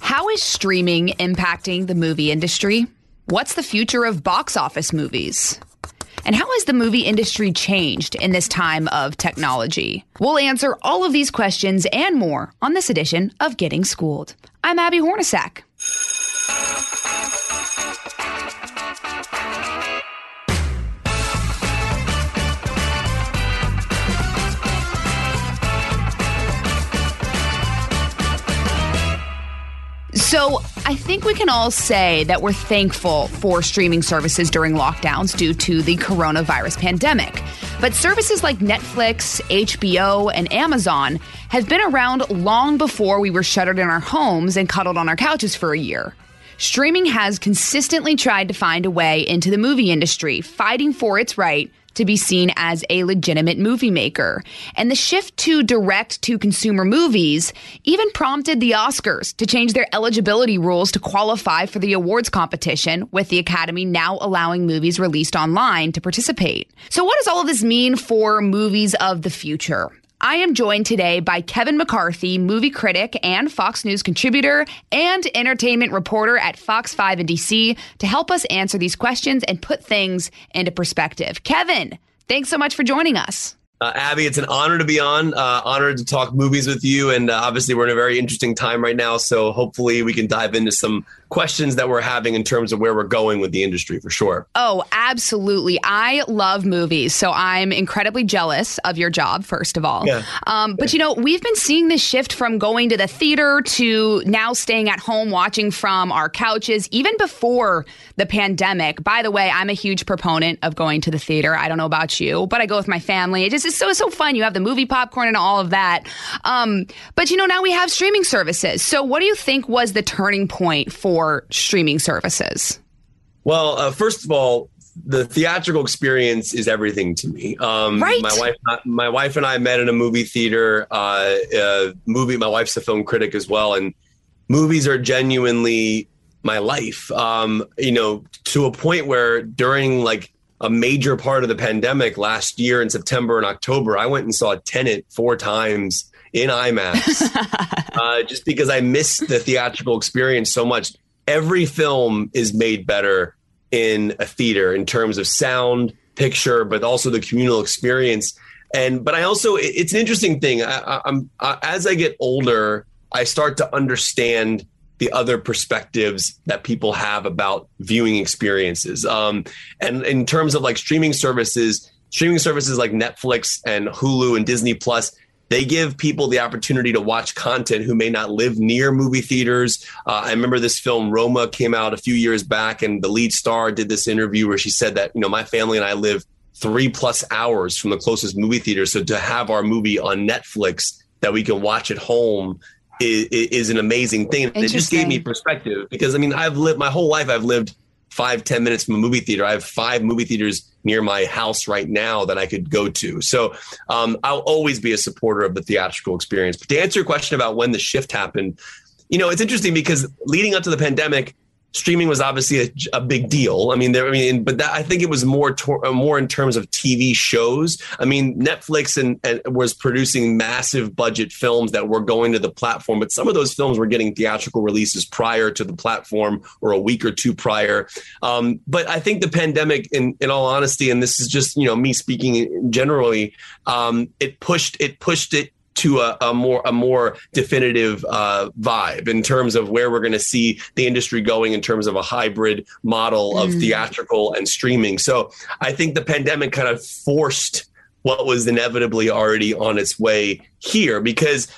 How is streaming impacting the movie industry? What's the future of box office movies? And how has the movie industry changed in this time of technology? We'll answer all of these questions and more on this edition of Getting Schooled. I'm Abby Hornacek. So, I think we can all say that we're thankful for streaming services during lockdowns due to the coronavirus pandemic. But services like Netflix, HBO, and Amazon have been around long before we were shuttered in our homes and cuddled on our couches for a year. Streaming has consistently tried to find a way into the movie industry, fighting for its right to be seen as a legitimate movie maker. And the shift to direct to consumer movies even prompted the Oscars to change their eligibility rules to qualify for the awards competition, with the Academy now allowing movies released online to participate. So, what does all of this mean for movies of the future? I am joined today by Kevin McCarthy, movie critic and Fox News contributor and entertainment reporter at Fox 5 in DC, to help us answer these questions and put things into perspective. Kevin, thanks so much for joining us. Uh, Abby, it's an honor to be on. Uh, honored to talk movies with you, and uh, obviously we're in a very interesting time right now. So hopefully we can dive into some questions that we're having in terms of where we're going with the industry for sure. Oh, absolutely. I love movies. So I'm incredibly jealous of your job, first of all. Yeah. Um, but, you know, we've been seeing this shift from going to the theater to now staying at home watching from our couches, even before the pandemic. By the way, I'm a huge proponent of going to the theater. I don't know about you, but I go with my family. It just is so, so fun. You have the movie popcorn and all of that. Um, but, you know, now we have streaming services. So what do you think was the turning point for? for streaming services? Well, uh, first of all, the theatrical experience is everything to me. Um, right. My wife, my wife and I met in a movie theater. Uh, uh, movie. My wife's a film critic as well, and movies are genuinely my life. Um, you know, to a point where during like a major part of the pandemic last year in September and October, I went and saw Tenet four times in IMAX, uh, just because I missed the theatrical experience so much every film is made better in a theater in terms of sound, picture, but also the communal experience. And but I also it's an interesting thing. I, am as I get older, I start to understand the other perspectives that people have about viewing experiences. Um, and in terms of like streaming services, streaming services like Netflix and Hulu and Disney Plus, they give people the opportunity to watch content who may not live near movie theaters. Uh, I remember this film Roma came out a few years back, and the lead star did this interview where she said that you know my family and I live three plus hours from the closest movie theater, so to have our movie on Netflix that we can watch at home is, is an amazing thing. It just gave me perspective because I mean I've lived my whole life. I've lived five ten minutes from a movie theater. I have five movie theaters near my house right now that I could go to. So um, I'll always be a supporter of the theatrical experience. But to answer your question about when the shift happened, you know, it's interesting because leading up to the pandemic, streaming was obviously a, a, big deal. I mean, there, I mean, but that, I think it was more uh, more in terms of TV shows. I mean, Netflix and, and, was producing massive budget films that were going to the platform, but some of those films were getting theatrical releases prior to the platform or a week or two prior. Um, but I think the pandemic, in in all honesty, and this is just you know me speaking generally, um, it pushed it pushed it to a, a more a more definitive uh, vibe in terms of where we're going to see the industry going in terms of a hybrid model of mm. theatrical and streaming. So I think the pandemic kind of forced what was inevitably already on its way here because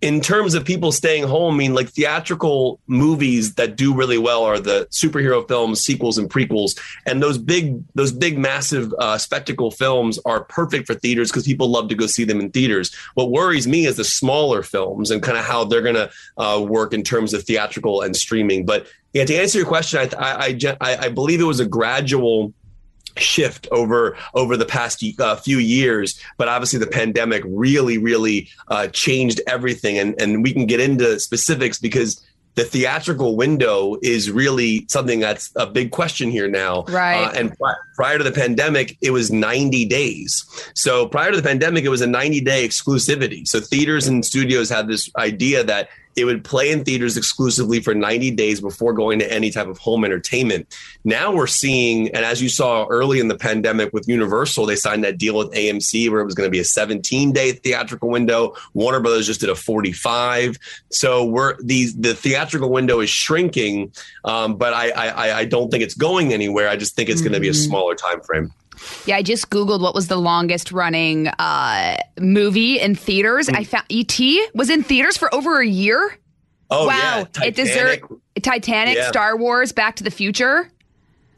in terms of people staying home, I mean, like theatrical movies that do really well are the superhero films, sequels, and prequels. And those big, those big, massive uh, spectacle films are perfect for theaters because people love to go see them in theaters. What worries me is the smaller films and kind of how they're going to uh, work in terms of theatrical and streaming. But yeah, to answer your question, I, I, I, I believe it was a gradual shift over over the past uh, few years but obviously the pandemic really really uh, changed everything and and we can get into specifics because the theatrical window is really something that's a big question here now. Right. Uh, and prior to the pandemic, it was 90 days. So prior to the pandemic, it was a 90 day exclusivity. So theaters and studios had this idea that it would play in theaters exclusively for 90 days before going to any type of home entertainment. Now we're seeing, and as you saw early in the pandemic with Universal, they signed that deal with AMC where it was going to be a 17 day theatrical window. Warner Brothers just did a 45. So we're these the theatrical window is shrinking, um, but I, I I don't think it's going anywhere. I just think it's mm-hmm. going to be a mm-hmm. smaller time frame. Yeah, I just googled what was the longest running uh, movie in theaters. Mm. I found ET was in theaters for over a year. Oh wow! Yeah. It deserved Titanic, yeah. Star Wars, Back to the Future.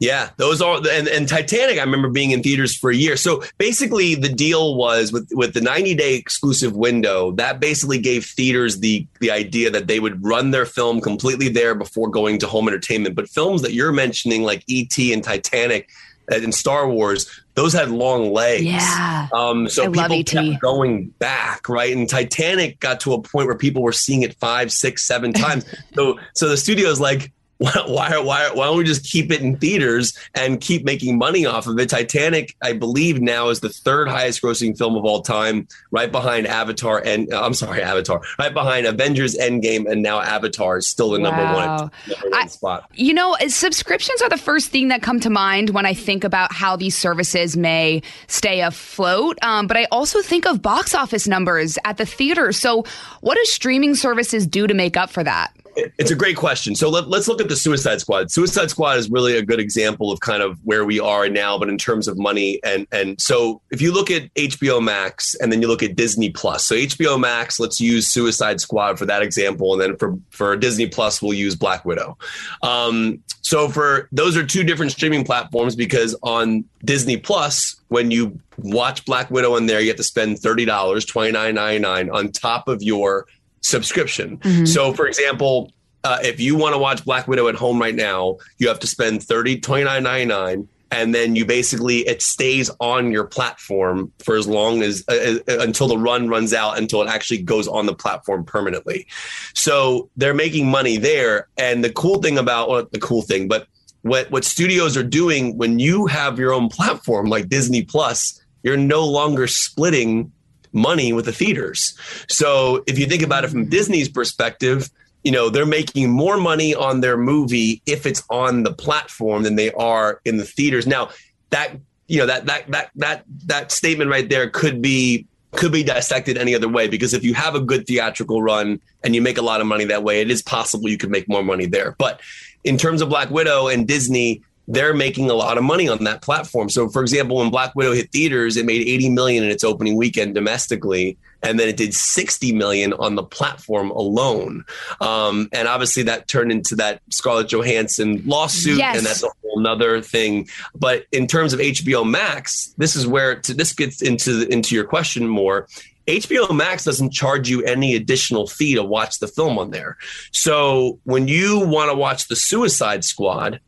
Yeah, those are and, and Titanic. I remember being in theaters for a year. So basically, the deal was with with the 90 day exclusive window. That basically gave theaters the the idea that they would run their film completely there before going to home entertainment. But films that you're mentioning, like ET and Titanic, in Star Wars, those had long legs. Yeah. Um, so I people kept going back, right? And Titanic got to a point where people were seeing it five, six, seven times. so so the studio's like, why, why, why don't we just keep it in theaters and keep making money off of it? Titanic, I believe now is the third highest grossing film of all time, right behind Avatar and uh, I'm sorry, Avatar, right behind Avengers Endgame, and now Avatar is still the number wow. one, number one I, spot. You know, subscriptions are the first thing that come to mind when I think about how these services may stay afloat. Um, but I also think of box office numbers at the theater. So, what do streaming services do to make up for that? It's a great question. So let, us look at the Suicide Squad. Suicide Squad is really a good example of kind of where we are now, but in terms of money. And and so if you look at HBO Max and then you look at Disney Plus. So HBO Max, let's use Suicide Squad for that example, and then for for Disney Plus, we'll use Black Widow. Um, so for those are two different streaming platforms because on Disney Plus, when you watch Black Widow in there, you have to spend thirty dollars, twenty nine ninety nine on top of your subscription. Mm-hmm. So, for example, uh, if you want to watch Black Widow at home right now, you have to spend 30 29.99 and then you basically it stays on your platform for as long as uh, uh, until the run runs out until it actually goes on the platform permanently. So they're making money there and the cool thing about well, the cool thing but what what studios are doing when you have your own platform like Disney Plus, you're no longer splitting money with the theaters. So if you think about it from mm. Disney's perspective, you know, they're making more money on their movie if it's on the platform than they are in the theaters. Now, that you know, that that that that that statement right there could be could be dissected any other way because if you have a good theatrical run and you make a lot of money that way, it is possible you could make more money there. But in terms of Black Widow and Disney, they're making a lot of money on that platform. So, for example, when Black Widow hit theaters, it made 80 million in its opening weekend domestically, and then it did 60 million on the platform alone. Um, and obviously, that turned into that Scarlett Johansson lawsuit, yes. and that's a whole nother thing. But in terms of HBO Max, this is where to, this gets into into your question more. HBO Max doesn't charge you any additional fee to watch the film on there. So when you want to watch The Suicide Squad,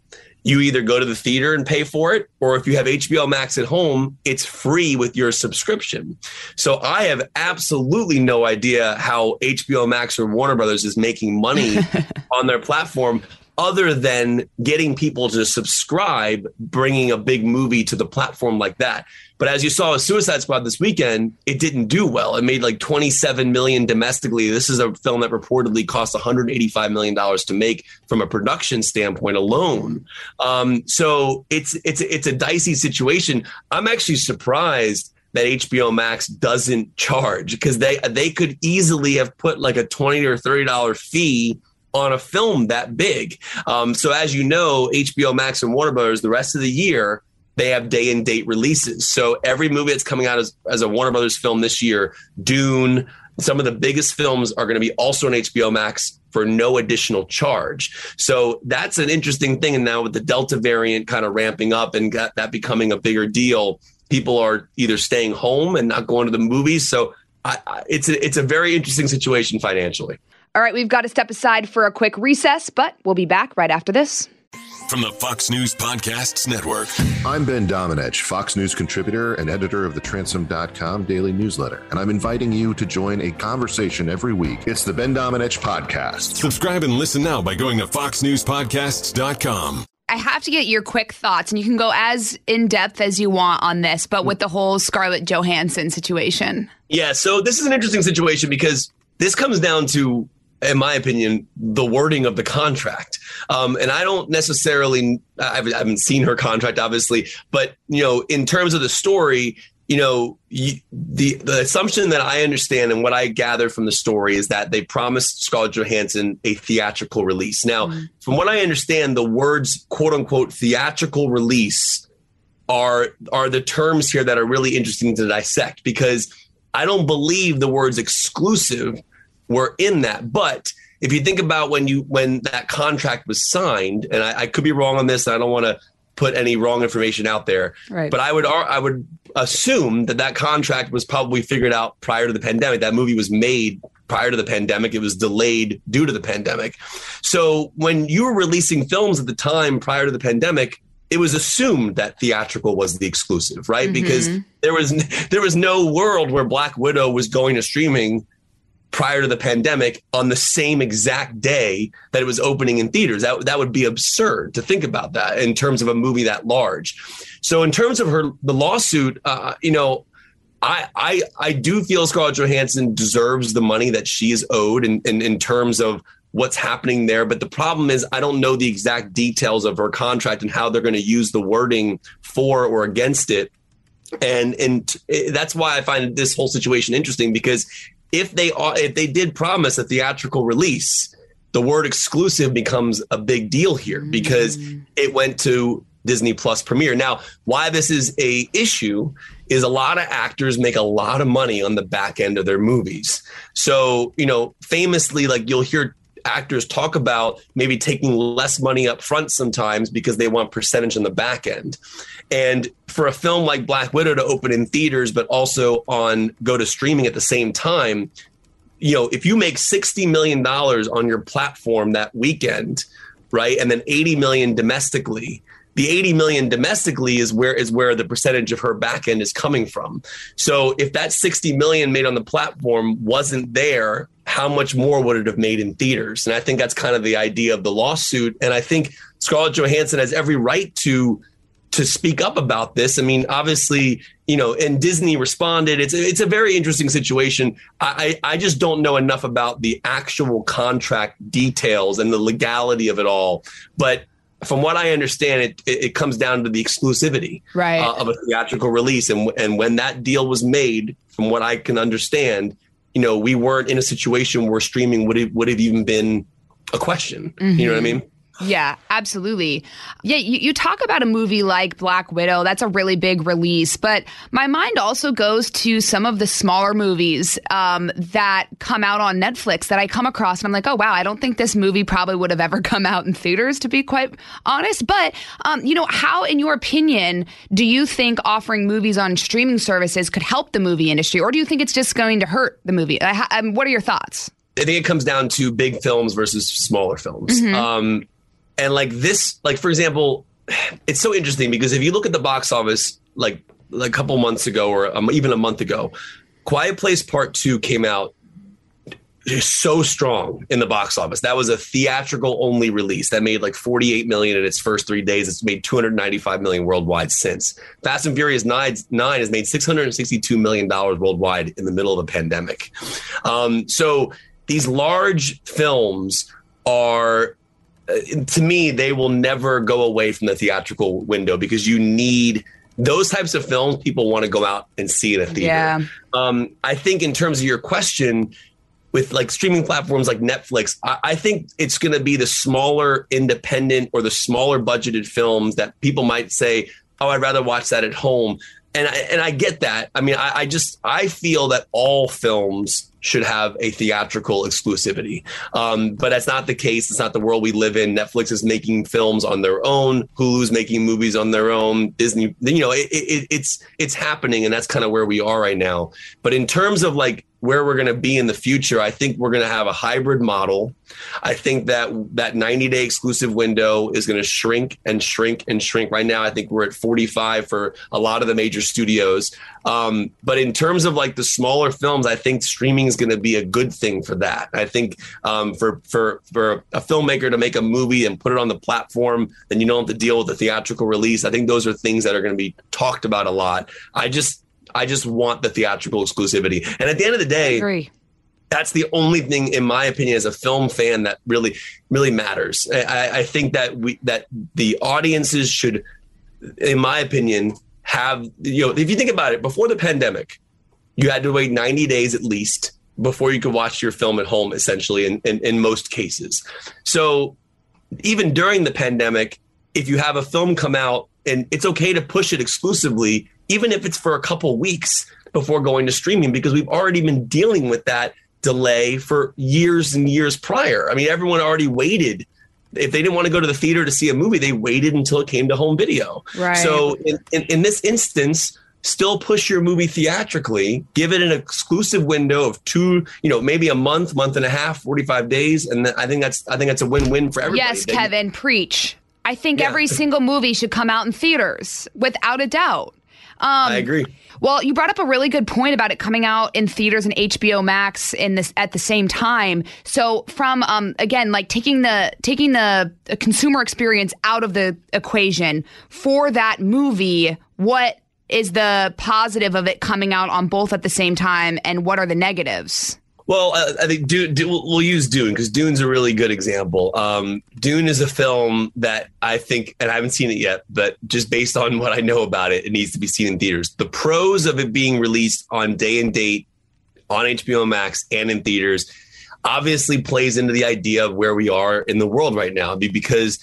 you either go to the theater and pay for it, or if you have HBO Max at home, it's free with your subscription. So I have absolutely no idea how HBO Max or Warner Brothers is making money on their platform other than getting people to subscribe, bringing a big movie to the platform like that. But as you saw a Suicide Squad this weekend, it didn't do well. It made like 27 million domestically. This is a film that reportedly cost 185 million dollars to make from a production standpoint alone. Um, so it's it's it's a dicey situation. I'm actually surprised that HBO Max doesn't charge because they they could easily have put like a 20 or 30 dollar fee on a film that big. Um, so as you know, HBO Max and Warner Brothers the rest of the year they have day and date releases. So every movie that's coming out as, as a Warner Brothers film this year, Dune, some of the biggest films are going to be also on HBO Max for no additional charge. So that's an interesting thing. And now with the Delta variant kind of ramping up and that becoming a bigger deal, people are either staying home and not going to the movies. So I, I, it's a, it's a very interesting situation financially. All right, we've got to step aside for a quick recess, but we'll be back right after this. From the Fox News Podcasts Network. I'm Ben Domenech, Fox News contributor and editor of the Transom.com daily newsletter, and I'm inviting you to join a conversation every week. It's the Ben Domenech Podcast. Subscribe and listen now by going to FoxNewsPodcasts.com. I have to get your quick thoughts, and you can go as in depth as you want on this, but with the whole Scarlett Johansson situation. Yeah, so this is an interesting situation because this comes down to in my opinion, the wording of the contract. Um, and I don't necessarily, I've, I haven't seen her contract, obviously, but you know, in terms of the story, you know, you, the the assumption that I understand and what I gather from the story is that they promised Scarlett Johansson a theatrical release. Now, mm-hmm. from what I understand, the words "quote unquote" theatrical release are are the terms here that are really interesting to dissect because I don't believe the words exclusive were in that. But if you think about when you when that contract was signed, and I, I could be wrong on this, I don't want to put any wrong information out there. Right. But I would I would assume that that contract was probably figured out prior to the pandemic. That movie was made prior to the pandemic. It was delayed due to the pandemic. So when you were releasing films at the time prior to the pandemic, it was assumed that theatrical was the exclusive, right? Mm-hmm. Because there was there was no world where Black Widow was going to streaming prior to the pandemic on the same exact day that it was opening in theaters. That that would be absurd to think about that in terms of a movie that large. So in terms of her the lawsuit, uh, you know, I, I I do feel Scarlett Johansson deserves the money that she is owed in, in, in terms of what's happening there. But the problem is I don't know the exact details of her contract and how they're going to use the wording for or against it. And and that's why I find this whole situation interesting because if they are, if they did promise a theatrical release, the word exclusive becomes a big deal here mm. because it went to Disney Plus premiere. Now, why this is a issue is a lot of actors make a lot of money on the back end of their movies. So, you know, famously like you'll hear actors talk about maybe taking less money up front sometimes because they want percentage on the back end. And for a film like Black Widow to open in theaters, but also on go to streaming at the same time, you know, if you make $60 million on your platform that weekend, right, and then 80 million domestically, the 80 million domestically is where is where the percentage of her back end is coming from. So if that 60 million made on the platform wasn't there, how much more would it have made in theaters? And I think that's kind of the idea of the lawsuit. And I think Scarlett Johansson has every right to to speak up about this. I mean, obviously, you know, and Disney responded. It's it's a very interesting situation. I I just don't know enough about the actual contract details and the legality of it all. But from what I understand, it it, comes down to the exclusivity right. uh, of a theatrical release, and and when that deal was made, from what I can understand, you know, we weren't in a situation where streaming would have, would have even been a question. Mm-hmm. You know what I mean? Yeah, absolutely. Yeah, you, you, talk about a movie like Black Widow. That's a really big release. But my mind also goes to some of the smaller movies um, that come out on Netflix that I come across. And I'm like, oh, wow, I don't think this movie probably would have ever come out in theaters, to be quite honest. But, um, you know, how, in your opinion, do you think offering movies on streaming services could help the movie industry? Or do you think it's just going to hurt the movie? I, um, what are your thoughts? I think it comes down to big films versus smaller films. Mm-hmm. Um, and like this, like for example, it's so interesting because if you look at the box office, like, like a couple months ago or um, even a month ago, Quiet Place Part Two came out so strong in the box office. That was a theatrical only release that made like 48 million in its first three days. It's made 295 million worldwide since. Fast and Furious 9, 9 has made 662 million dollars worldwide in the middle of a pandemic. Um, so these large films are to me, they will never go away from the theatrical window because you need those types of films. People want to go out and see in a theater. Yeah. Um, I think in terms of your question, with like streaming platforms like Netflix, I, I think it's going to be the smaller independent or the smaller budgeted films that people might say, "Oh, I'd rather watch that at home." And I, and I get that. I mean, I, I just I feel that all films should have a theatrical exclusivity. Um, but that's not the case. It's not the world we live in. Netflix is making films on their own. Hulu's making movies on their own. Disney, you know, it, it, it's it's happening, and that's kind of where we are right now. But in terms of like where we're going to be in the future, I think we're going to have a hybrid model. I think that that 90 day exclusive window is going to shrink and shrink and shrink. Right now, I think we're at 45 for a lot of the major studios. Um, but in terms of like the smaller films, I think streaming is going to be a good thing for that. I think um, for for for a filmmaker to make a movie and put it on the platform, then you don't have to deal with the theatrical release. I think those are things that are going to be talked about a lot. I just I just want the theatrical exclusivity. And at the end of the day, that's the only thing, in my opinion, as a film fan, that really, really matters. I, I think that we that the audiences should, in my opinion, have you know, if you think about it, before the pandemic, you had to wait 90 days at least before you could watch your film at home, essentially, in, in, in most cases. So even during the pandemic, if you have a film come out and it's okay to push it exclusively even if it's for a couple weeks before going to streaming, because we've already been dealing with that delay for years and years prior. I mean, everyone already waited. If they didn't want to go to the theater to see a movie, they waited until it came to home video. Right. So in, in, in this instance, still push your movie theatrically, give it an exclusive window of two, you know, maybe a month, month and a half, 45 days. And I think that's I think that's a win-win for everybody. Yes, Kevin, preach. I think yeah. every single movie should come out in theaters without a doubt. Um, I agree. Well, you brought up a really good point about it coming out in theaters and HBO Max in this at the same time. So, from um, again, like taking the taking the consumer experience out of the equation for that movie, what is the positive of it coming out on both at the same time, and what are the negatives? Well, uh, I think Dune, Dune, we'll use Dune because Dune's a really good example. Um, Dune is a film that I think, and I haven't seen it yet, but just based on what I know about it, it needs to be seen in theaters. The pros of it being released on day and date on HBO Max and in theaters obviously plays into the idea of where we are in the world right now because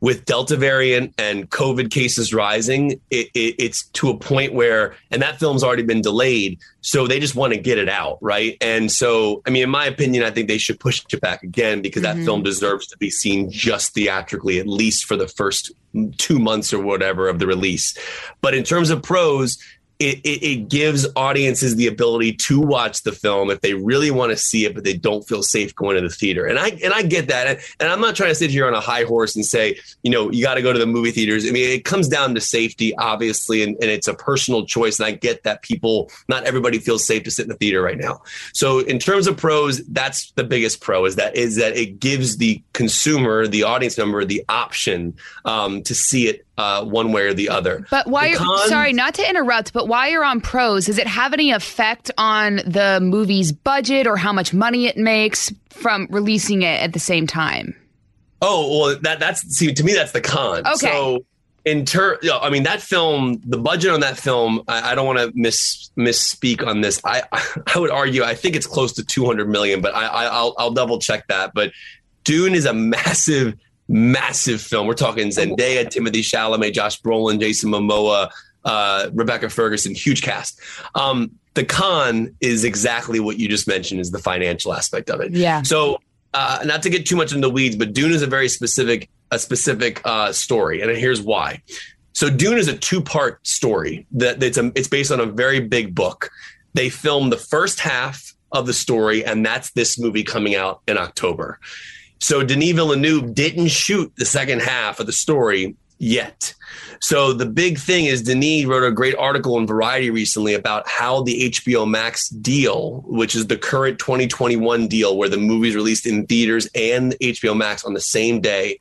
with Delta variant and COVID cases rising, it, it, it's to a point where, and that film's already been delayed. So they just want to get it out. Right. And so, I mean, in my opinion, I think they should push it back again because mm-hmm. that film deserves to be seen just theatrically, at least for the first two months or whatever of the release. But in terms of pros, it, it, it, gives audiences the ability to watch the film if they really want to see it, but they don't feel safe going to the theater. And I and I get that. And, I'm not trying to sit here on a high horse and say, you know, you got to go to the movie theaters. I mean, it comes down to safety, obviously, and, and it's a personal choice. And I get that people, not everybody feels safe to sit in the theater right now. So in terms of pros, that's the biggest pro is that is that it gives the consumer, the audience member, the option um, to see it uh, one way or the other. But why? Cons, sorry, not to interrupt, but why you're on pros? Does it have any effect on the movie's budget or how much money it makes from releasing it at the same time? Oh well, that that's see to me that's the con. Okay. So in turn, you I mean that film, the budget on that film, I, I don't want to miss misspeak on this. I I would argue I think it's close to 200 million, but I, I I'll I'll double check that. But Dune is a massive massive film. We're talking Zendaya, Timothée Chalamet, Josh Brolin, Jason Momoa, uh, Rebecca Ferguson, huge cast. Um, the con is exactly what you just mentioned is the financial aspect of it. Yeah. So uh, not to get too much into the weeds, but Dune is a very specific a specific uh, story, and here's why. So Dune is a two part story that it's a, it's based on a very big book. They filmed the first half of the story, and that's this movie coming out in October. So Denis Villeneuve didn't shoot the second half of the story yet. So the big thing is Denis wrote a great article in Variety recently about how the HBO Max deal, which is the current 2021 deal where the movie's released in theaters and HBO Max on the same day.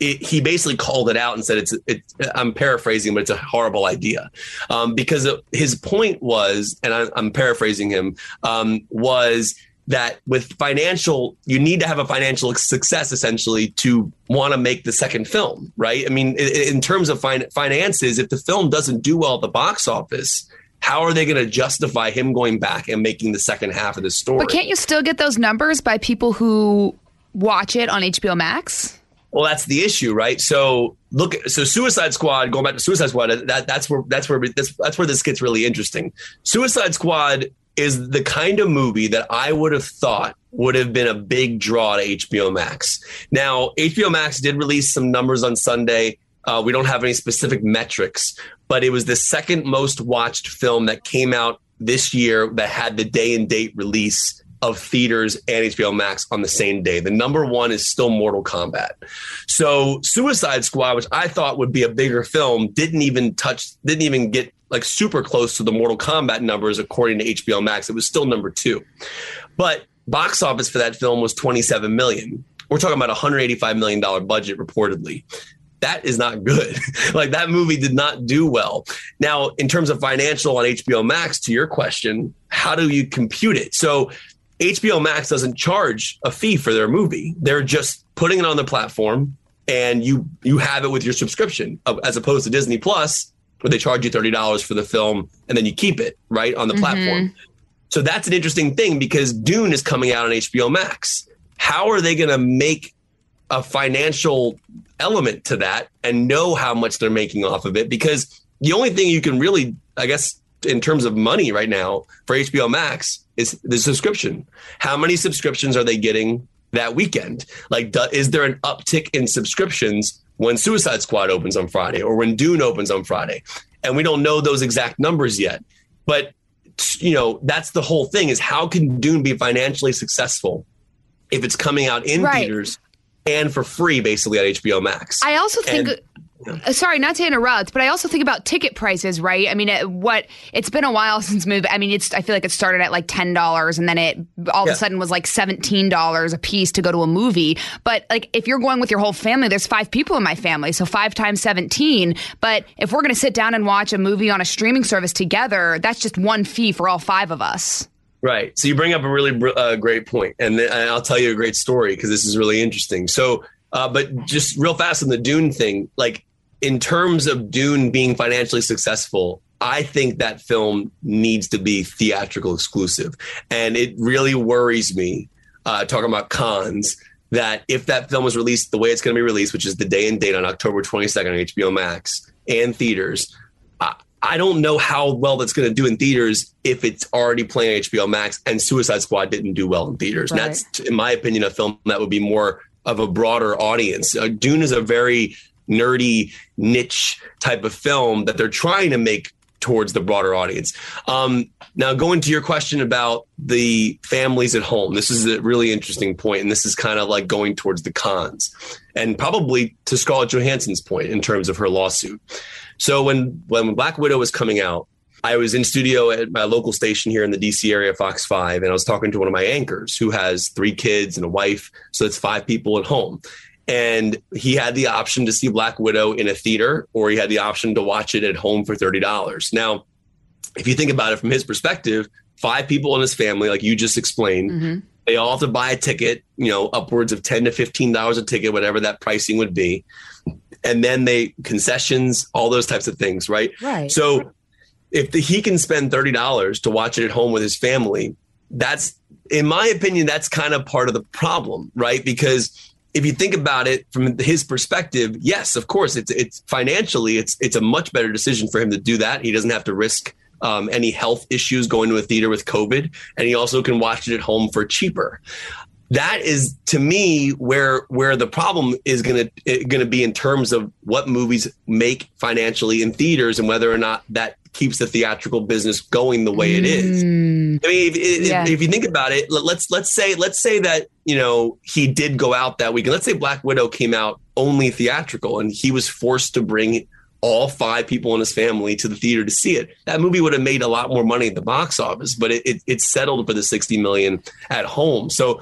It, he basically called it out and said it's it, I'm paraphrasing, but it's a horrible idea um, because his point was, and I, am paraphrasing him, um, was that with financial, you need to have a financial success essentially to want to make the second film, right? I mean, in, in terms of fin- finances, if the film doesn't do well at the box office, how are they going to justify him going back and making the second half of the story? But can't you still get those numbers by people who watch it on HBO Max? Well, that's the issue, right? So look so Suicide Squad, going back to Suicide Squad, that that's where that's where that's, that's where this gets really interesting. Suicide Squad is the kind of movie that I would have thought would have been a big draw to HBO Max. Now, HBO Max did release some numbers on Sunday. Uh, we don't have any specific metrics, but it was the second most watched film that came out this year that had the day and date release of theaters and HBO Max on the same day. The number one is still Mortal Kombat. So Suicide Squad, which I thought would be a bigger film, didn't even touch, didn't even get like super close to the Mortal Kombat numbers according to HBO Max. It was still number two. But box office for that film was 27 million. We're talking about a 185 million dollar budget reportedly. That is not good. like that movie did not do well. Now, in terms of financial on HBO Max, to your question, how do you compute it? So HBO Max doesn't charge a fee for their movie. They're just putting it on the platform and you you have it with your subscription uh, as opposed to Disney Plus where they charge you $30 for the film and then you keep it right on the mm-hmm. platform. So that's an interesting thing because Dune is coming out on HBO Max. How are they going to make a financial element to that and know how much they're making off of it? Because the only thing you can really, I guess, in terms of money right now for HBO Max is the subscription. How many subscriptions are they getting that weekend? Like, is there an uptick in subscriptions when Suicide Squad opens on Friday or when Dune opens on Friday? And we don't know those exact numbers yet. But you know, that's the whole thing is how can Dune be financially successful if it's coming out in right. theaters and for free basically on HBO Max? I also think and, uh, sorry, not to interrupt, but I also think about ticket prices, right? I mean, it, what it's been a while since movie. I mean, it's I feel like it started at like ten dollars, and then it all yeah. of a sudden was like seventeen dollars a piece to go to a movie. But like, if you're going with your whole family, there's five people in my family, so five times seventeen. But if we're going to sit down and watch a movie on a streaming service together, that's just one fee for all five of us. Right. So you bring up a really uh, great point, and I'll tell you a great story because this is really interesting. So. Uh, but just real fast on the Dune thing, like in terms of Dune being financially successful, I think that film needs to be theatrical exclusive. And it really worries me, uh, talking about cons, that if that film was released the way it's going to be released, which is the day and date on October 22nd on HBO Max and theaters, I, I don't know how well that's going to do in theaters if it's already playing HBO Max and Suicide Squad didn't do well in theaters. Right. And that's, in my opinion, a film that would be more of a broader audience. Uh, Dune is a very nerdy niche type of film that they're trying to make towards the broader audience. Um, now, going to your question about the families at home, this is a really interesting point, and this is kind of like going towards the cons, and probably to Scarlett Johansson's point in terms of her lawsuit. So when when Black Widow was coming out, I was in studio at my local station here in the DC area, Fox Five, and I was talking to one of my anchors who has three kids and a wife, so it's five people at home and he had the option to see Black Widow in a theater or he had the option to watch it at home for $30. Now, if you think about it from his perspective, five people in his family, like you just explained, mm-hmm. they all have to buy a ticket, you know, upwards of 10 to $15 a ticket, whatever that pricing would be. And then they concessions, all those types of things, right? Right. So if the, he can spend $30 to watch it at home with his family, that's, in my opinion, that's kind of part of the problem, right? Because if you think about it from his perspective, yes, of course, it's it's financially, it's it's a much better decision for him to do that. He doesn't have to risk um, any health issues going to a theater with COVID, and he also can watch it at home for cheaper. That is to me where where the problem is going to going to be in terms of what movies make financially in theaters and whether or not that keeps the theatrical business going the way it is. Mm. I mean, if, if, yeah. if, you think about it, let's let's say let's say that you know he did go out that weekend. Let's say Black Widow came out only theatrical, and he was forced to bring all five people in his family to the theater to see it. That movie would have made a lot more money at the box office, but it, it, it settled for the sixty million at home. So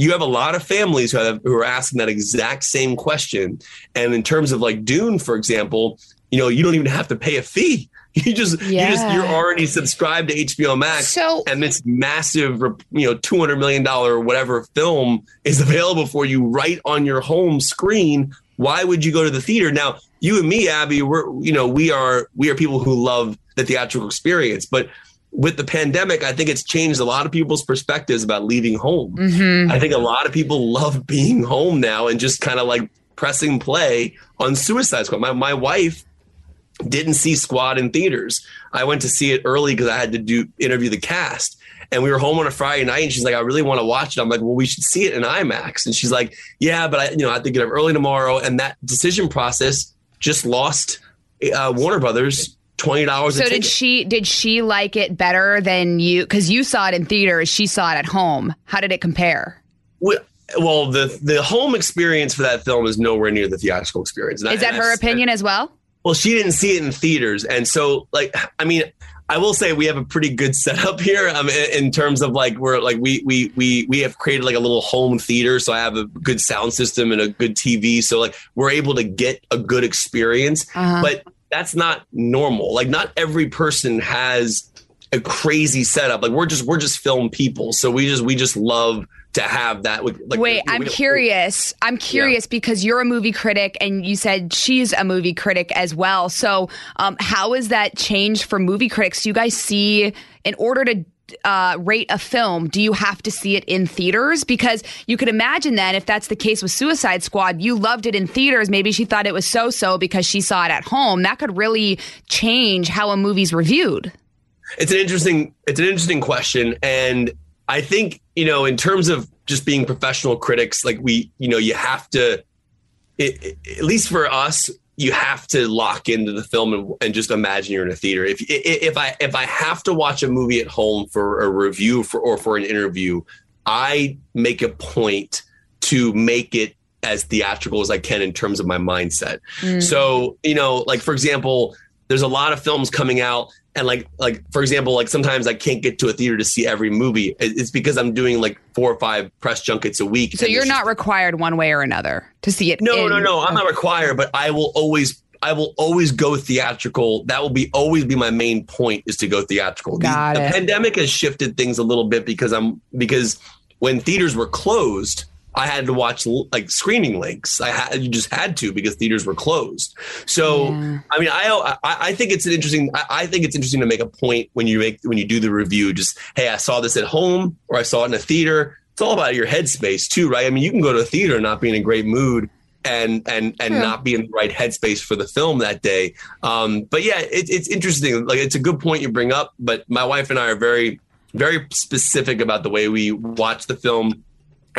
you have a lot of families who, have, who are asking that exact same question. And in terms of like Dune, for example, you know, you don't even have to pay a fee You just yeah. you just you're already subscribed to HBO Max, so, and this massive you know two hundred million dollar whatever film is available for you right on your home screen. Why would you go to the theater now? You and me, Abby, we're you know we are we are people who love the theatrical experience, but with the pandemic, I think it's changed a lot of people's perspectives about leaving home. Mm-hmm. I think a lot of people love being home now and just kind of like pressing play on Suicide Squad. My my wife didn't see Squad in theaters. I went to see it early because I had to do interview the cast. And we were home on a Friday night, and she's like, "I really want to watch it." I'm like, "Well, we should see it in IMAX." And she's like, "Yeah, but I, you know, I have to get up early tomorrow." And that decision process just lost uh, Warner Brothers twenty dollars. So did she? Did she like it better than you? Because you saw it in theaters, she saw it at home. How did it compare? Well, well, the the home experience for that film is nowhere near the theatrical experience. And is I, that her opinion as well? Well, she didn't see it in theaters, and so like, I mean, I will say we have a pretty good setup here um, in, in, terms of like we're like we we we we have created like a little home theater, so I have a good sound system and a good TV, so like we're able to get a good experience. Uh-huh. But that's not normal. Like not every person has a crazy setup. Like we're just we're just film people, so we just we just love to have that. Like, Wait, I'm curious. I'm curious yeah. because you're a movie critic and you said she's a movie critic as well. So, um, how has that changed for movie critics? Do you guys see, in order to uh, rate a film, do you have to see it in theaters? Because you could imagine that if that's the case with Suicide Squad, you loved it in theaters. Maybe she thought it was so so because she saw it at home. That could really change how a movie's reviewed. It's an interesting. It's an interesting question, and I think, you know, in terms of just being professional critics, like we, you know, you have to, it, it, at least for us, you have to lock into the film and, and, just imagine you're in a theater. If if I if I have to watch a movie at home for a review for or for an interview, I make a point to make it as theatrical as I can in terms of my mindset. Mm. So, you know, like for example, there's a lot of films coming out and like like for example like sometimes i can't get to a theater to see every movie it's because i'm doing like four or five press junkets a week so you're not required one way or another to see it no in- no no i'm not required but i will always I will always go theatrical. That will be always be my main point is to go theatrical. Got the, it. the pandemic has shifted things a little bit because I'm because when theaters were closed, I had to watch like screening links. I had you just had to because theaters were closed. So yeah. I mean, I, I, I think it's an interesting. I, I, think it's interesting to make a point when you make when you do the review. Just hey, I saw this at home or I saw it in a theater. It's all about your headspace too, right? I mean, you can go to a theater and not be in a great mood and and and True. not be in the right headspace for the film that day. Um, but yeah, it, it's interesting. Like it's a good point you bring up. But my wife and I are very very specific about the way we watch the film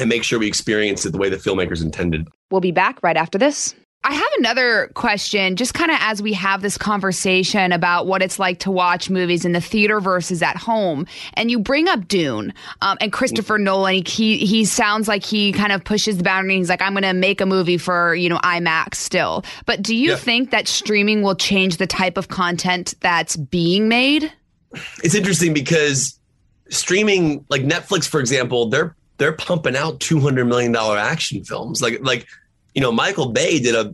and make sure we experience it the way the filmmakers intended. We'll be back right after this. I have another question, just kind of as we have this conversation about what it's like to watch movies in the theater versus at home. And you bring up Dune um, and Christopher Nolan. He he sounds like he kind of pushes the boundary. He's like, I'm going to make a movie for you know IMAX still. But do you yeah. think that streaming will change the type of content that's being made? It's interesting because streaming, like Netflix, for example, they're they're pumping out two hundred million dollar action films. Like like you know, Michael Bay did a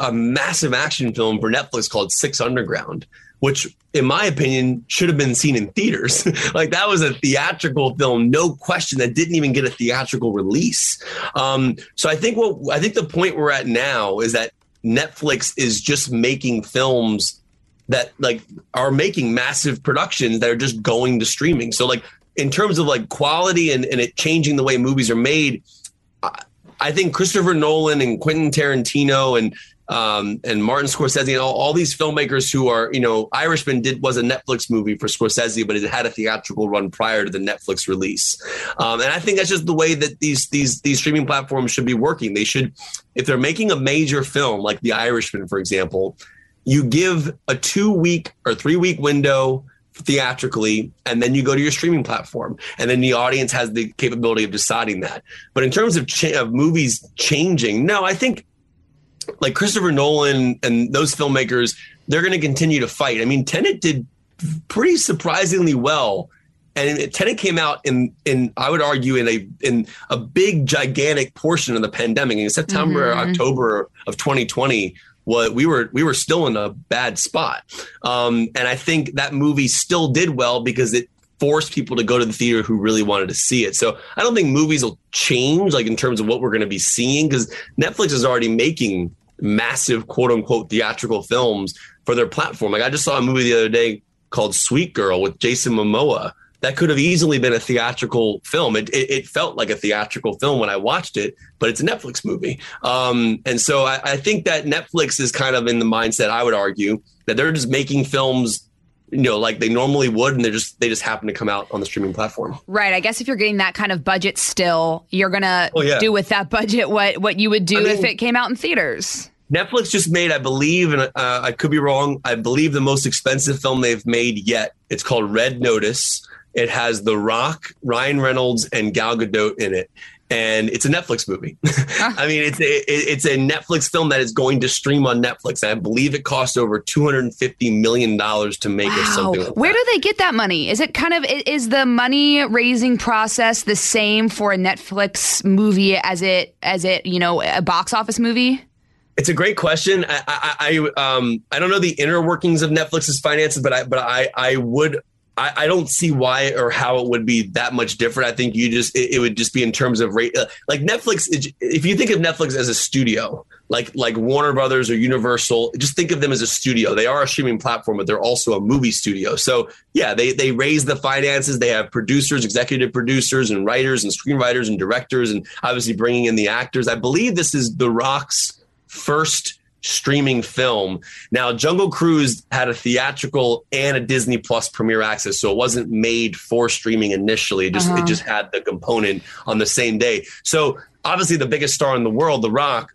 a massive action film for Netflix called Six Underground, which, in my opinion, should have been seen in theaters. like that was a theatrical film, no question, that didn't even get a theatrical release. Um, so I think what I think the point we're at now is that Netflix is just making films that like are making massive productions that are just going to streaming. So like in terms of like quality and, and it changing the way movies are made, I, I think Christopher Nolan and Quentin Tarantino and um, and Martin Scorsese and all, all, these filmmakers who are, you know, Irishman did was a Netflix movie for Scorsese, but it had a theatrical run prior to the Netflix release. Um, and I think that's just the way that these these these streaming platforms should be working. They should, if they're making a major film like The Irishman, for example, you give a two week or three week window theatrically and then you go to your streaming platform and then the audience has the capability of deciding that. But in terms of, cha- of movies changing no i think like christopher nolan and those filmmakers they're going to continue to fight. I mean tenet did pretty surprisingly well and Tenet came out in in I would argue in a in a big gigantic portion of the pandemic. In September mm-hmm. October of 2020 what we were we were still in a bad spot. Um, and I think that movie still did well because it forced people to go to the theater who really wanted to see it. So I don't think movies will change like in terms of what we're going to be seeing because Netflix is already making massive quote unquote theatrical films for their platform. Like I just saw a movie the other day called Sweet Girl with Jason Momoa that could have easily been a theatrical film. It, it, it, felt like a theatrical film when I watched it, but it's a Netflix movie. Um, and so I, I think that Netflix is kind of in the mindset, I would argue, that they're just making films you know like they normally would and they just they just happen to come out on the streaming platform right i guess if you're getting that kind of budget still you're gonna oh, yeah. do with that budget what what you would do I mean, if it came out in theaters netflix just made i believe and uh, i could be wrong i believe the most expensive film they've made yet it's called red notice it has the rock ryan reynolds and gal gadot in it and it's a Netflix movie. I mean, it's a it's a Netflix film that is going to stream on Netflix. I believe it cost over two hundred and fifty million dollars to make wow. or something. Like Where that. do they get that money? Is it kind of is the money raising process the same for a Netflix movie as it as it you know a box office movie? It's a great question. I, I, I um I don't know the inner workings of Netflix's finances, but I but I I would I, I, don't see why or how it would be that much different. I think you just it, it would just be in terms of rate. Uh, like Netflix, if you think of Netflix as a studio, like like Warner Brothers or Universal, just think of them as a studio. They are a streaming platform, but they're also a movie studio. So yeah, they they raise the finances. They have producers, executive producers, and writers and screenwriters and directors, and obviously bringing in the actors. I believe this is The Rock's first streaming film. Now, Jungle Cruise had a theatrical and a Disney Plus premiere access, so it wasn't made for streaming initially. It just uh-huh. it just had the component on the same day. So obviously, the biggest star in the world, The Rock,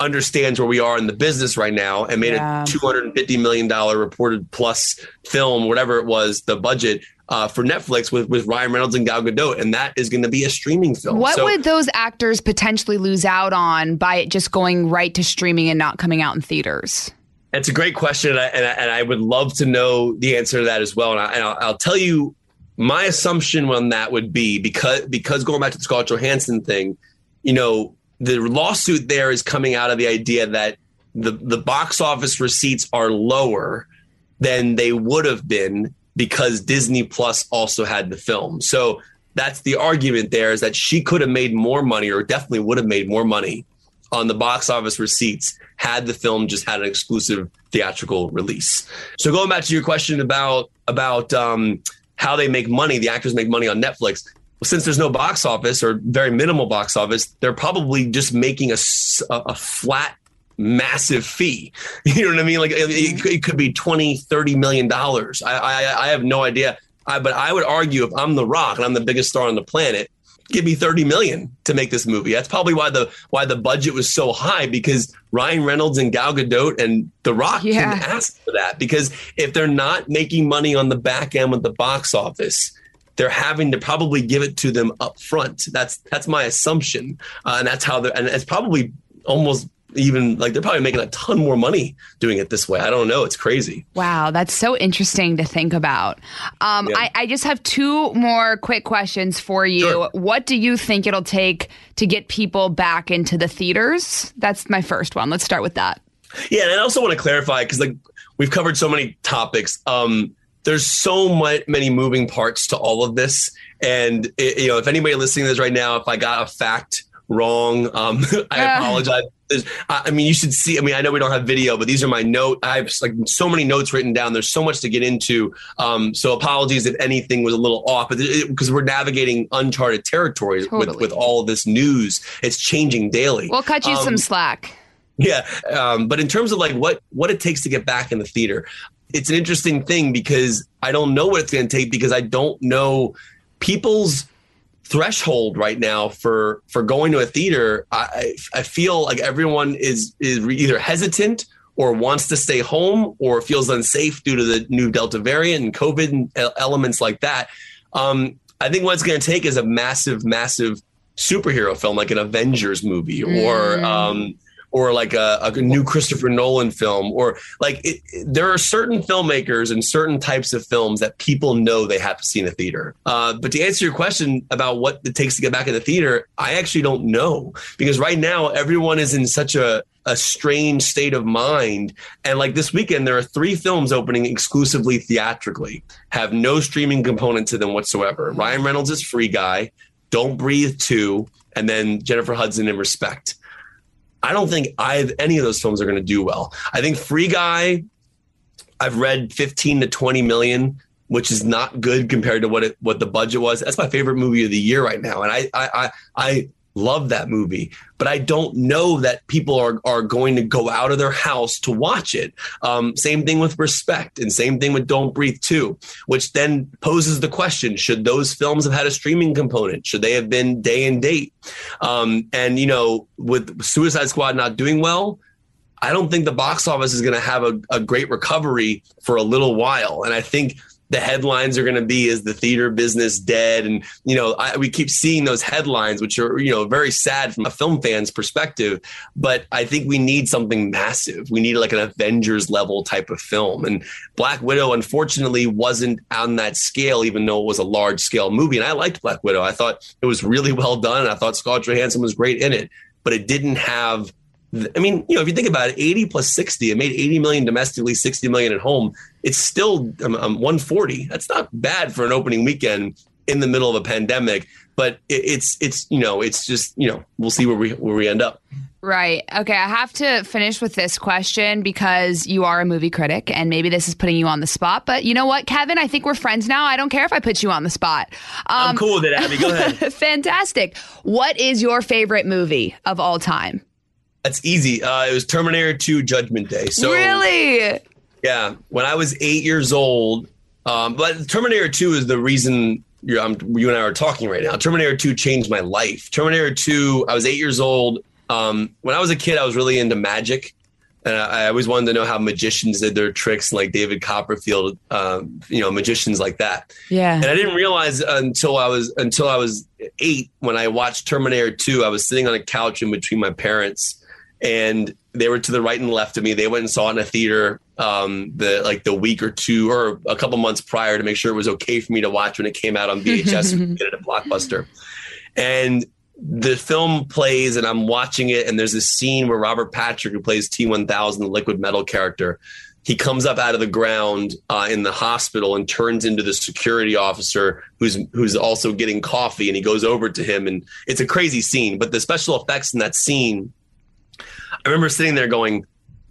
understands where we are in the business right now and made yeah. a $250 million reported plus film, whatever it was, the budget uh, for Netflix with, with Ryan Reynolds and Gal Gadot, and that is going to be a streaming film. What so, would those actors potentially lose out on by it just going right to streaming and not coming out in theaters? It's a great question, and I, and I, and I would love to know the answer to that as well. And, I, will tell you my assumption on that would be because because going back to the Scarlett Johansson thing, you know, the lawsuit there is coming out of the idea that the the box office receipts are lower than they would have been because Disney Plus also had the film. So that's the argument there is that she could have made more money or definitely would have made more money on the box office receipts had the film just had an exclusive theatrical release. So going back to your question about about um, how they make money, the actors make money on Netflix. Since there's no box office or very minimal box office, they're probably just making a, a flat massive fee. You know what I mean? Like it, it could be 20, 30 million dollars. I, I, I have no idea. I, but I would argue if I'm The Rock and I'm the biggest star on the planet, give me 30 million to make this movie. That's probably why the why the budget was so high because Ryan Reynolds and Gal Gadot and The Rock yeah. can ask for that because if they're not making money on the back end with the box office, they're having to probably give it to them up front. That's that's my assumption, uh, and that's how they're and it's probably almost even like they're probably making a ton more money doing it this way. I don't know. It's crazy. Wow, that's so interesting to think about. Um, yeah. I, I, just have two more quick questions for you. Sure. What do you think it'll take to get people back into the theaters? That's my first one. Let's start with that. Yeah, and I also want to clarify because like we've covered so many topics. Um, there's so much, many moving parts to all of this, and it, you know, if anybody listening to this right now, if I got a fact wrong. Um, I apologize. There's, I mean, you should see. I mean, I know we don't have video, but these are my note. I have like so many notes written down. There's so much to get into. Um, so apologies if anything was a little off, but because we're navigating uncharted territories totally. with with all this news, it's changing daily. We'll cut you um, some slack. Yeah, um, but in terms of like what what it takes to get back in the theater, it's an interesting thing because I don't know what it's going to take because I don't know people's threshold right now for for going to a theater i i feel like everyone is is either hesitant or wants to stay home or feels unsafe due to the new delta variant and covid and elements like that um, i think what it's going to take is a massive massive superhero film like an avengers movie or mm. um, or like a, a new Christopher Nolan film, or like it, there are certain filmmakers and certain types of films that people know they have to see in a theater. Uh, but to answer your question about what it takes to get back in the theater, I actually don't know because right now everyone is in such a a strange state of mind. And like this weekend, there are three films opening exclusively theatrically, have no streaming component to them whatsoever. Ryan Reynolds is Free Guy, Don't Breathe 2, and then Jennifer Hudson in Respect. I don't think I any of those films are going to do well. I think Free Guy, I've read 15 to 20 million which is not good compared to what it what the budget was. That's my favorite movie of the year right now, and I I I, I love that movie, but I don't know that people are are going to go out of their house to watch it. Um, same thing with Respect, and same thing with Don't Breathe Two, which then poses the question: Should those films have had a streaming component? Should they have been day and date? Um, and you know, with Suicide Squad not doing well. I don't think the box office is going to have a, a great recovery for a little while. And I think the headlines are going to be is the theater business dead? And you know I, we keep seeing those headlines which are you know very sad from a film fan's perspective but i think we need something massive. We need like an avengers level type of film. And black widow unfortunately wasn't on that scale even though it was a large scale movie. And i liked black widow. I thought it was really well done. And i thought scarlett johansson was great in it but it didn't have I mean, you know, if you think about it, 80 plus 60, it made 80 million domestically, 60 million at home. It's still um, um, 140. That's not bad for an opening weekend in the middle of a pandemic. But it, it's it's you know it's just you know we'll see where we where we end up. Right. Okay. I have to finish with this question because you are a movie critic and maybe this is putting you on the spot. But you know what, Kevin? I think we're friends now. I don't care if I put you on the spot. Um, I'm cool with it, Abby. Go ahead. fantastic. What is your favorite movie of all time? That's easy. Uh, it was Terminator 2 Judgment Day. So Really? Yeah. When I was eight years old, um, but Terminator 2 is the reason you you and I are talking right now. Terminator 2 changed my life. Terminator 2, I was eight years old. Um, when I was a kid, I was really into magic. And I, I always wanted to know how magicians did their tricks, like David Copperfield, um, you know, magicians like that. Yeah. And I didn't realize until I was until I was eight when I watched Terminator 2. I was sitting on a couch in between my parents, and they were to the right and left of me. They went and saw it in a theater um, the like the week or two or a couple months prior to make sure it was okay for me to watch when it came out on VHS and get it at Blockbuster. And the film plays and I'm watching it and there's a scene where Robert Patrick who plays T1000 the liquid metal character he comes up out of the ground uh, in the hospital and turns into the security officer who's who's also getting coffee and he goes over to him and it's a crazy scene but the special effects in that scene I remember sitting there going,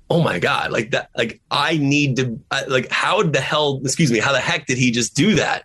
"Oh my god!" Like that. Like I need to. Like how the hell? Excuse me. How the heck did he just do that?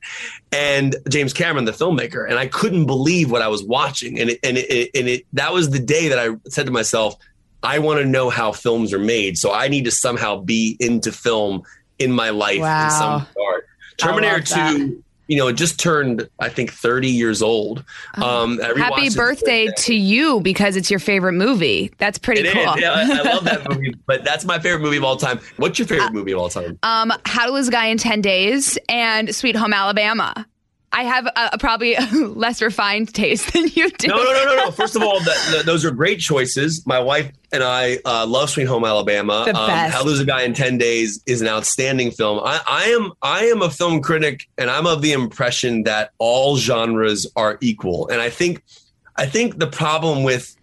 And James Cameron, the filmmaker, and I couldn't believe what I was watching. And it, and it, and it that was the day that I said to myself, "I want to know how films are made. So I need to somehow be into film in my life wow. in some part." Terminator Two you know, it just turned, I think, 30 years old. Oh. Um, Happy birthday to you because it's your favorite movie. That's pretty it cool. Yeah, I, I, love that movie, but that's my favorite movie of all time. What's your favorite uh, movie of all time? Um, How to Lose a Guy in 10 Days and Sweet Home Alabama. I have a, a probably a less refined taste than you do. No, no, no, no, no. First of all, the, the, those are great choices. My wife and I uh, love Sweet Home Alabama. The um, best. How to Lose a Guy in Ten Days is an outstanding film. I, I am I am a film critic, and I'm of the impression that all genres are equal. And I think I think the problem with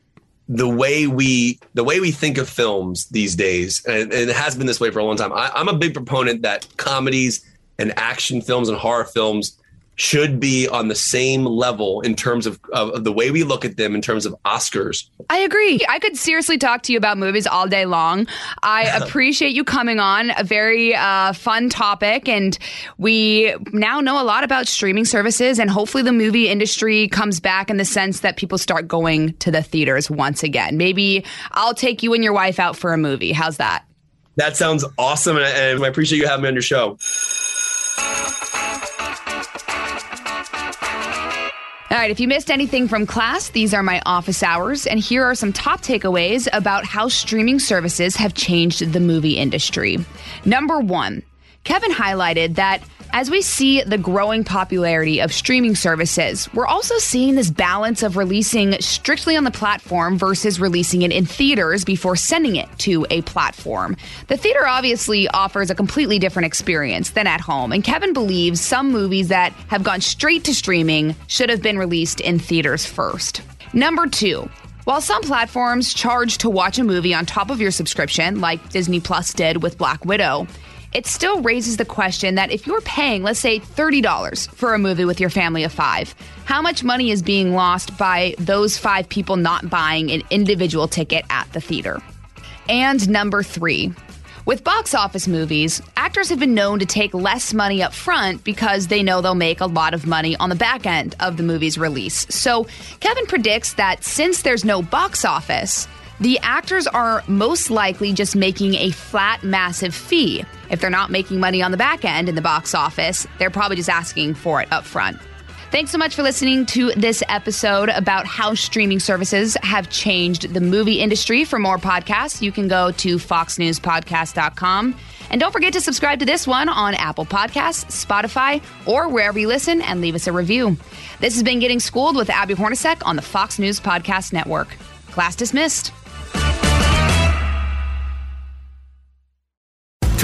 the way we the way we think of films these days, and, and it has been this way for a long time. I, I'm a big proponent that comedies and action films and horror films should be on the same level in terms of, of, the way we look at them in terms of Oscars. I agree. I could seriously talk to you about movies all day long. I appreciate you coming on. A very uh, fun topic. And we now know a lot about streaming services, and hopefully the movie industry comes back in the sense that people start going to the theaters once again. Maybe I'll take you and your wife out for a movie. How's that? That sounds awesome. And I appreciate you having me on your show. All right, if you missed anything from class, these are my office hours, and here are some top takeaways about how streaming services have changed the movie industry. Number one, Kevin highlighted that as we see the growing popularity of streaming services, we're also seeing this balance of releasing strictly on the platform versus releasing it in theaters before sending it to a platform. The theater obviously offers a completely different experience than at home, and Kevin believes some movies that have gone straight to streaming should have been released in theaters first. Number two, while some platforms charge to watch a movie on top of your subscription, like Disney Plus did with Black Widow, it still raises the question that if you're paying, let's say, $30 for a movie with your family of five, how much money is being lost by those five people not buying an individual ticket at the theater? And number three, With box office movies, actors have been known to take less money up front because they know they'll make a lot of money on the back end of the movie's release. So, Kevin predicts that since there's no box office, the actors are most likely just making a flat, massive fee. If they're not making money on the back end in the box office, they're probably just asking for it up front. Thanks so much for listening to this episode about how streaming services have changed the movie industry. For more podcasts, you can go to foxnewspodcast.com. And don't forget to subscribe to this one on Apple Podcasts, Spotify, or wherever you listen and leave us a review. This has been Getting Schooled with Abby Hornacek on the Fox News Podcast Network. Class dismissed.